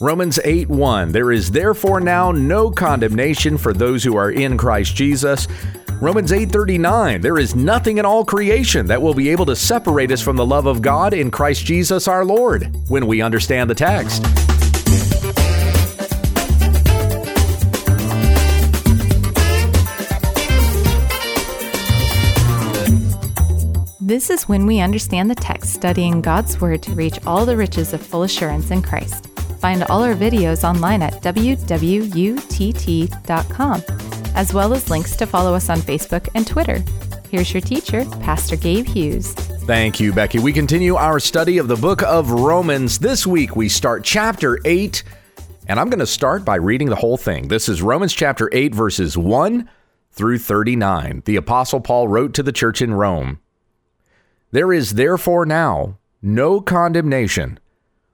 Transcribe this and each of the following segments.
Romans 8 1. There is therefore now no condemnation for those who are in Christ Jesus. Romans 8:39 There is nothing in all creation that will be able to separate us from the love of God in Christ Jesus our Lord when we understand the text. This is when we understand the text, studying God's Word to reach all the riches of full assurance in Christ. Find all our videos online at www.utt.com, as well as links to follow us on Facebook and Twitter. Here's your teacher, Pastor Gabe Hughes. Thank you, Becky. We continue our study of the book of Romans. This week we start chapter 8, and I'm going to start by reading the whole thing. This is Romans chapter 8, verses 1 through 39. The Apostle Paul wrote to the church in Rome There is therefore now no condemnation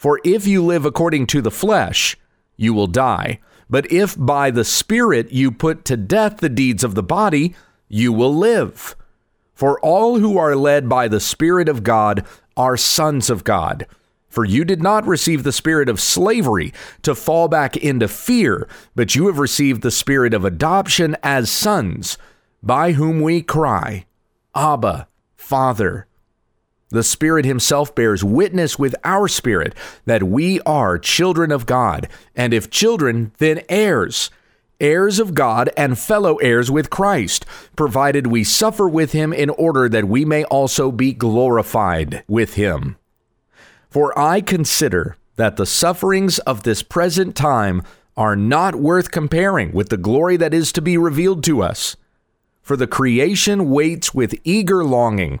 For if you live according to the flesh, you will die. But if by the Spirit you put to death the deeds of the body, you will live. For all who are led by the Spirit of God are sons of God. For you did not receive the spirit of slavery to fall back into fear, but you have received the spirit of adoption as sons, by whom we cry, Abba, Father. The Spirit Himself bears witness with our spirit that we are children of God, and if children, then heirs, heirs of God and fellow heirs with Christ, provided we suffer with Him in order that we may also be glorified with Him. For I consider that the sufferings of this present time are not worth comparing with the glory that is to be revealed to us. For the creation waits with eager longing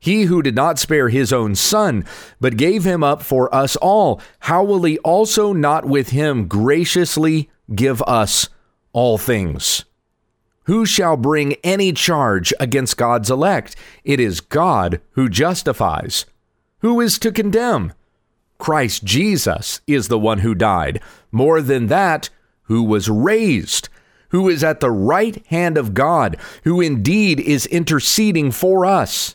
He who did not spare his own son, but gave him up for us all, how will he also not with him graciously give us all things? Who shall bring any charge against God's elect? It is God who justifies. Who is to condemn? Christ Jesus is the one who died. More than that, who was raised, who is at the right hand of God, who indeed is interceding for us.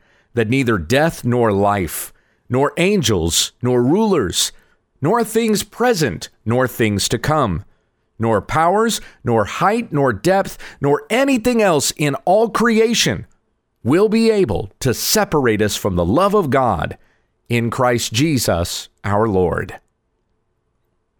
that neither death nor life, nor angels, nor rulers, nor things present, nor things to come nor powers, nor height, nor depth, nor anything else in all creation will be able to separate us from the love of God in Christ Jesus our Lord.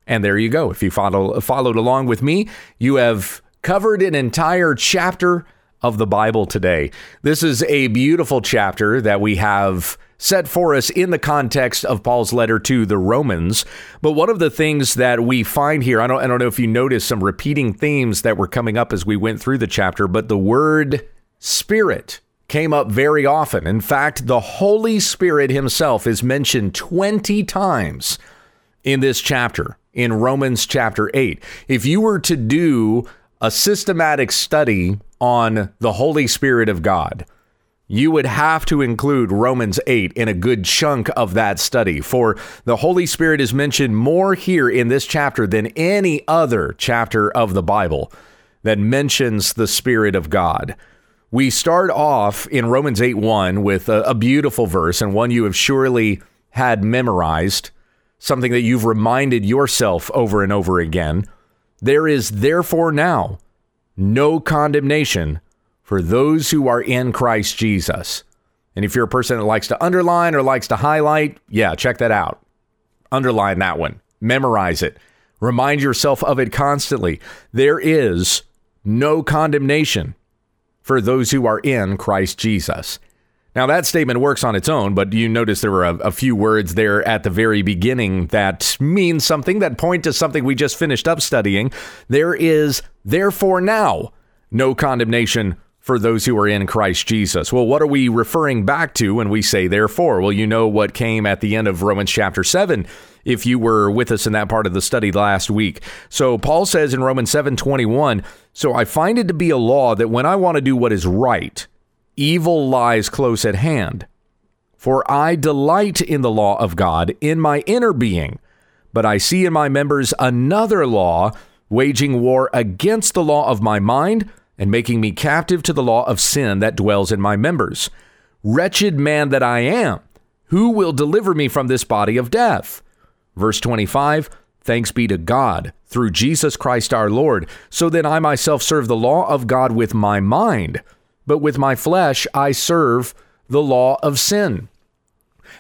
And there you go. If you follow, followed along with me, you have covered an entire chapter of the Bible today. This is a beautiful chapter that we have set for us in the context of Paul's letter to the Romans. But one of the things that we find here, I don't, I don't know if you noticed some repeating themes that were coming up as we went through the chapter, but the word spirit came up very often. In fact, the Holy Spirit himself is mentioned 20 times in this chapter, in Romans chapter 8. If you were to do a systematic study on the Holy Spirit of God, you would have to include Romans 8 in a good chunk of that study. For the Holy Spirit is mentioned more here in this chapter than any other chapter of the Bible that mentions the Spirit of God. We start off in Romans 8 1 with a, a beautiful verse and one you have surely had memorized, something that you've reminded yourself over and over again. There is therefore now no condemnation for those who are in Christ Jesus. And if you're a person that likes to underline or likes to highlight, yeah, check that out. Underline that one, memorize it, remind yourself of it constantly. There is no condemnation for those who are in Christ Jesus. Now, that statement works on its own, but you notice there were a, a, few words there at the very beginning that mean something, that point to something we just finished up studying. There is, therefore, now no condemnation for those who are in Christ Jesus. Well, what are we referring back to when we say therefore? Well, you know what came at the end of Romans chapter 7 if you were with us in that part of the study last week. So Paul says in Romans 7:21, "So I find it to be a law that when I want to do what is right, evil lies close at hand. For I delight in the law of God in my inner being, but I see in my members another law waging war against the law of my mind." and making me captive to the law of sin that dwells in my members. Wretched man that I am, who will deliver me from this body of death? Verse 25 Thanks be to God through Jesus Christ our Lord. So then I myself serve the law of God with my mind, but with my flesh I serve the law of sin.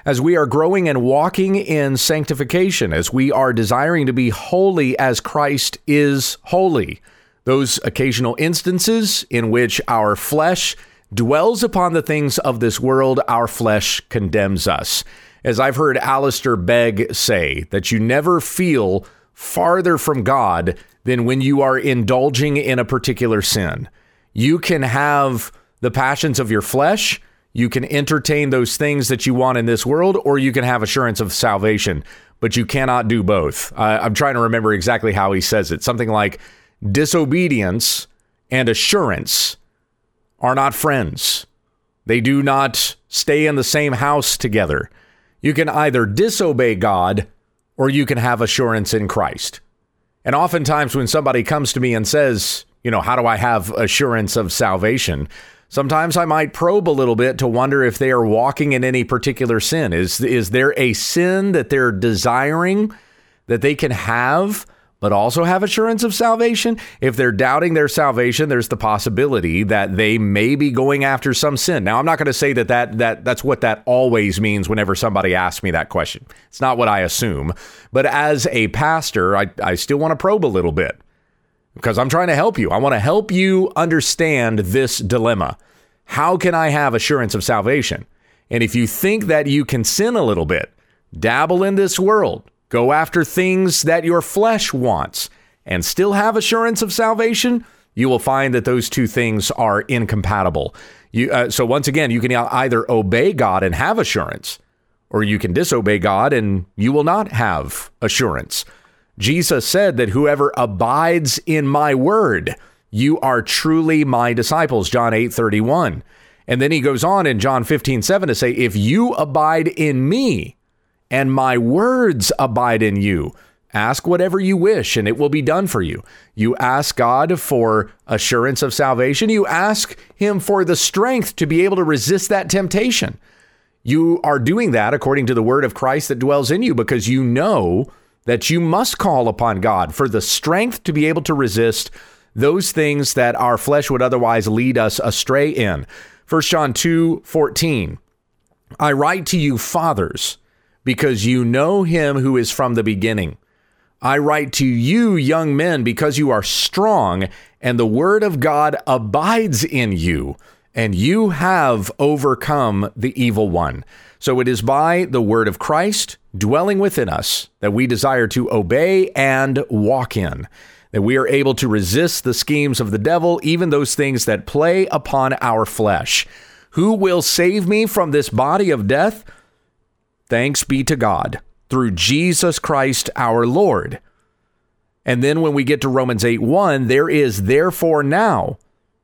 As we are growing and walking in sanctification, as we are desiring to be holy as Christ is holy, those occasional instances in which our flesh dwells upon the things of this world, our flesh condemns us. As I've heard Alistair Begg say, that you never feel farther from God than when you are indulging in a particular sin. You can have the passions of your flesh. You can entertain those things that you want in this world, or you can have assurance of salvation, but you cannot do both. I'm trying to remember exactly how he says it. Something like disobedience and assurance are not friends. They do not stay in the same house together. You can either disobey God or you can have assurance in Christ. And oftentimes, when somebody comes to me and says, you know, how do I have assurance of salvation? Sometimes I might probe a little bit to wonder if they are walking in any particular sin. Is, is there a sin that they're desiring that they can have but also have assurance of salvation. If they're doubting their salvation, there's the possibility that they may be going after some sin. Now, I'm not going to say that, that that that's what that always means whenever somebody asks me that question. It's not what I assume. But as a pastor, I, I still want to probe a little bit because I'm trying to help you. I want to help you understand this dilemma. How can I have assurance of salvation? And if you think that you can sin a little bit, dabble in this world, Go after things that your flesh wants and still have assurance of salvation, you will find that those two things are incompatible. You, uh, so, once again, you can either obey God and have assurance, or you can disobey God and you will not have assurance. Jesus said that whoever abides in my word, you are truly my disciples, John 8 31. And then he goes on in John 15 7 to say, If you abide in me, and my words abide in you. Ask whatever you wish, and it will be done for you. You ask God for assurance of salvation. You ask Him for the strength to be able to resist that temptation. You are doing that according to the word of Christ that dwells in you because you know that you must call upon God for the strength to be able to resist those things that our flesh would otherwise lead us astray in. 1 John 2 14. I write to you, fathers because you know him who is from the beginning. I write to you, young men, because you are strong, and the word of God abides in you, and you have overcome the evil one. So it is by the word of Christ dwelling within us that we desire to obey and walk in, that we are able to resist the schemes of the devil, even those things that play upon our flesh. Who will save me from this body of death? Thanks be to God through Jesus Christ our Lord. And then when we get to Romans 8 1, there is therefore now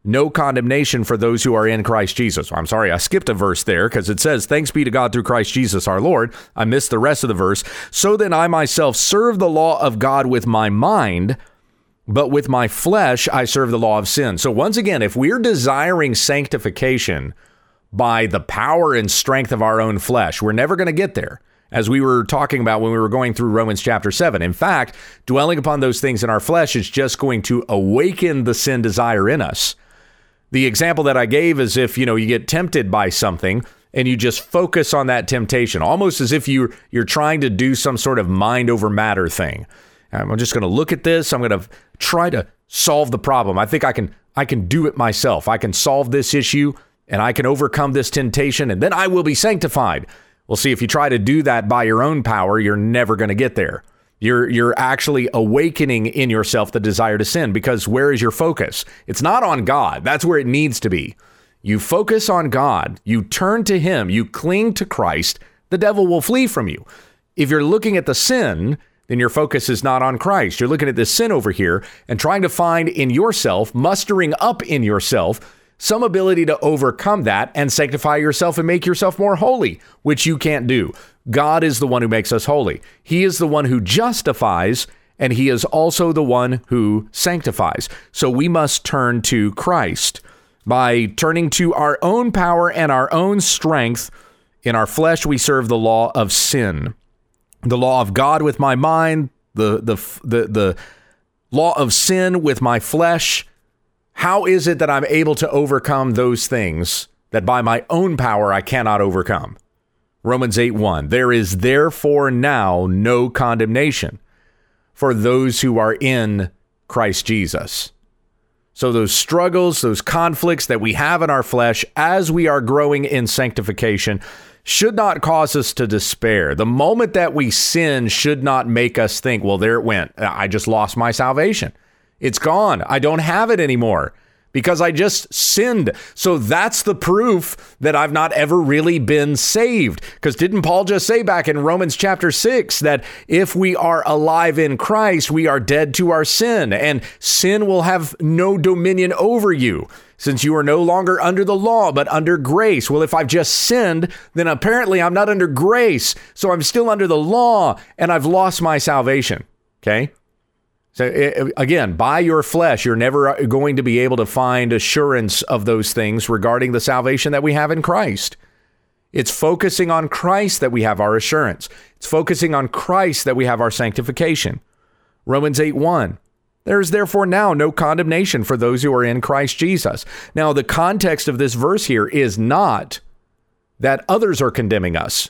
no condemnation for those who are in Christ Jesus. I'm sorry, I skipped a verse there because it says, Thanks be to God through Christ Jesus our Lord. I missed the rest of the verse. So then I myself serve the law of God with my mind, but with my flesh I serve the law of sin. So once again, if we're desiring sanctification, by the power and strength of our own flesh. We're never going to get there, as we were talking about when we were going through Romans chapter 7. In fact, dwelling upon those things in our flesh is just going to awaken the sin desire in us. The example that I gave is if, you know, you get tempted by something and you just focus on that temptation, almost as if you you're trying to do some sort of mind over matter thing. I'm just going to look at this, I'm going to try to solve the problem. I think I can I can do it myself. I can solve this issue and I can overcome this temptation, and then I will be sanctified. Well, see, if you try to do that by your own power, you're never going to get there. You're you're actually awakening in yourself the desire to sin because where is your focus? It's not on God. That's where it needs to be. You focus on God, you turn to him, you cling to Christ, the devil will flee from you. If you're looking at the sin, then your focus is not on Christ. You're looking at this sin over here and trying to find in yourself, mustering up in yourself some ability to overcome that and sanctify yourself and make yourself more holy, which you can't do. God is the one who makes us holy. He is the one who justifies, and He is also the one who sanctifies. So we must turn to Christ. By turning to our own power and our own strength, in our flesh, we serve the law of sin. The law of God with my mind, the, the, the, the law of sin with my flesh, how is it that I'm able to overcome those things that by my own power I cannot overcome? Romans 8 1. There is therefore now no condemnation for those who are in Christ Jesus. So, those struggles, those conflicts that we have in our flesh as we are growing in sanctification should not cause us to despair. The moment that we sin should not make us think, well, there it went. I just lost my salvation. It's gone. I don't have it anymore because I just sinned. So that's the proof that I've not ever really been saved. Because didn't Paul just say back in Romans chapter 6 that if we are alive in Christ, we are dead to our sin, and sin will have no dominion over you? Since you are no longer under the law, but under grace. Well, if I've just sinned, then apparently I'm not under grace. So I'm still under the law and I've lost my salvation. Okay. So again, by your flesh, you're never uh, going to be able to find assurance of those things regarding the salvation that we have in Christ. It's focusing on Christ that we have our assurance. It's focusing on Christ that we have our sanctification. Romans 8 1. There is therefore now no condemnation for those who are in Christ Jesus. Now, the context of this verse here is not that others are condemning us.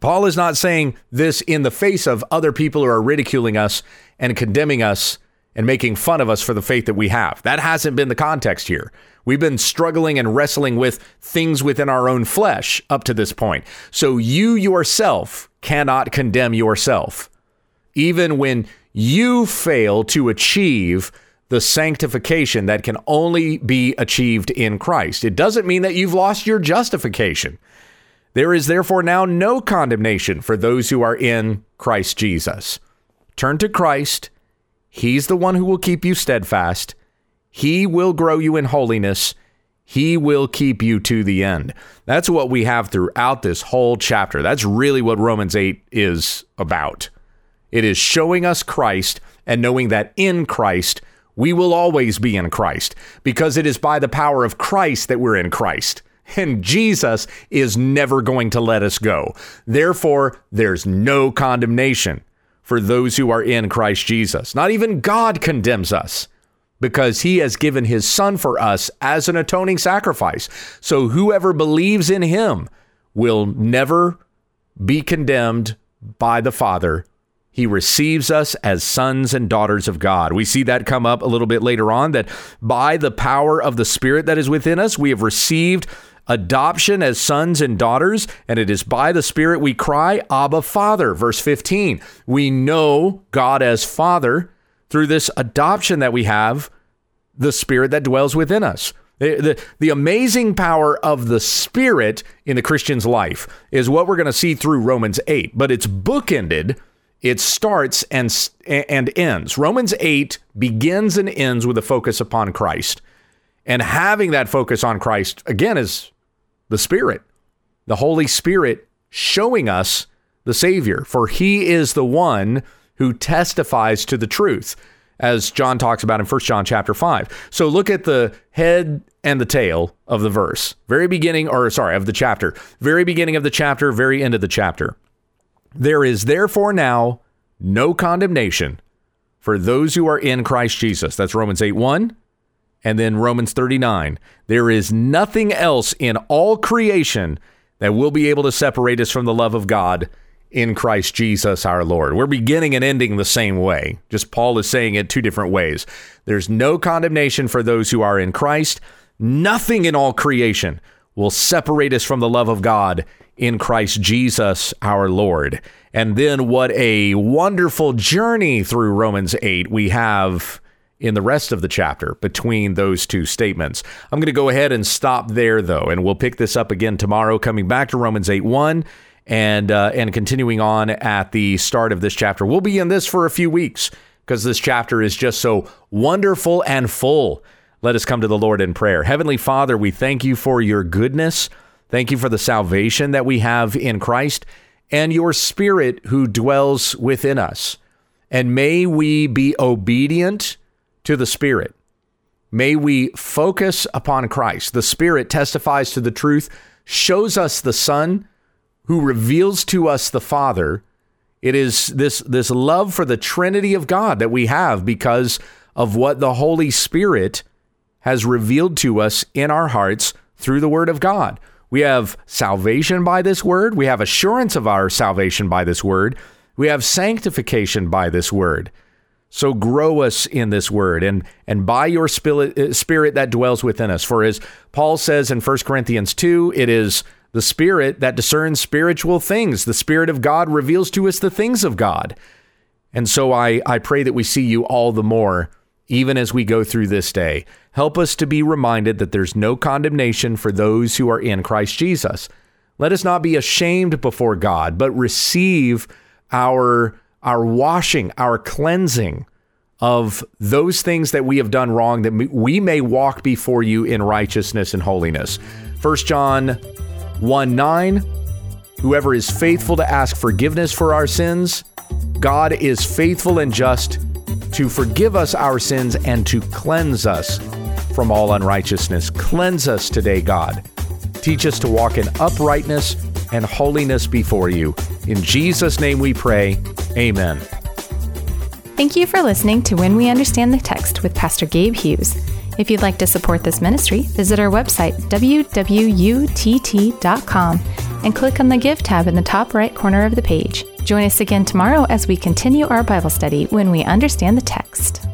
Paul is not saying this in the face of other people who are ridiculing us and condemning us and making fun of us for the faith that we have. That hasn't been the context here. We've been struggling and wrestling with things within our own flesh up to this point. So you yourself cannot condemn yourself. Even when you fail to achieve the sanctification that can only be achieved in Christ. It doesn't mean that you've lost your justification. There is therefore now no condemnation for those who are in Christ Jesus. Turn to Christ. He's the one who will keep you steadfast. He will grow you in holiness. He will keep you to the end. That's what we have throughout this whole chapter. That's really what Romans 8 is about. It is showing us Christ and knowing that in Christ, we will always be in Christ because it is by the power of Christ that we're in Christ. And Jesus is never going to let us go. Therefore, there's no condemnation for those who are in Christ Jesus. Not even God condemns us because he has given his son for us as an atoning sacrifice. So whoever believes in him will never be condemned by the Father. He receives us as sons and daughters of God. We see that come up a little bit later on that by the power of the Spirit that is within us, we have received adoption as sons and daughters, and it is by the Spirit we cry, Abba, Father. Verse 15. We know God as Father through this adoption that we have, the Spirit that dwells within us. The, the, the, amazing power of the Spirit in the Christian's life is what we're going to see through Romans 8, but it's bookended. It starts and, and ends. Romans 8 begins and ends with a focus upon Christ. And having that focus on Christ, again, is the Spirit, the Holy Spirit showing us the Savior, for he is the one who testifies to the truth, as John talks about in 1 John chapter 5. So look at the head and the tail of the verse. Very beginning, or sorry, of the chapter. Very beginning of the chapter, very end of the chapter. There is therefore now no condemnation for those who are in Christ Jesus. That's Romans 8 1 and then Romans 39. There is nothing else in all creation that will be able to separate us from the love of God in Christ Jesus our Lord. We're beginning and ending the same way. Just Paul is saying it two different ways. There's no condemnation for those who are in Christ. Nothing in all creation will separate us from the love of God in Christ Jesus our Lord. And then what a wonderful journey through Romans 8 we have in the rest of the chapter between those two statements. I'm going to go ahead and stop there, though, and we'll pick this up again tomorrow, coming back to Romans 8 1 and, uh, and continuing on at the start of this chapter. We'll be in this for a few weeks because this chapter is just so wonderful and full. Let us come to the Lord in prayer. Heavenly Father, we thank you for your goodness. Thank you for the salvation that we have in Christ and your Spirit who dwells within us. And may we be obedient to the Spirit. May we focus upon Christ. The Spirit testifies to the truth, shows us the Son, who reveals to us the Father. It is this, this love for the Trinity of God that we have because of what the Holy Spirit has revealed to us in our hearts through the Word of God. We have salvation by this Word, we have assurance of our salvation by this Word, we have sanctification by this Word. So grow us in this word and and by your spirit, uh, spirit that dwells within us. For as Paul says in 1 Corinthians 2, it is the spirit that discerns spiritual things. The spirit of God reveals to us the things of God. And so I I pray that we see you all the more even as we go through this day. Help us to be reminded that there's no condemnation for those who are in Christ Jesus. Let us not be ashamed before God, but receive our, our washing, our cleansing of those things that we have done wrong, that we may walk before you in righteousness and holiness. 1 John 1 9, whoever is faithful to ask forgiveness for our sins, God is faithful and just to forgive us our sins and to cleanse us from all unrighteousness. Cleanse us today, God. Teach us to walk in uprightness and holiness before you. In Jesus' name we pray. Amen. Thank you for listening to When We Understand the Text with Pastor Gabe Hughes. If you'd like to support this ministry, visit our website, www.utt.com, and click on the Give tab in the top right corner of the page. Join us again tomorrow as we continue our Bible study when we understand the text.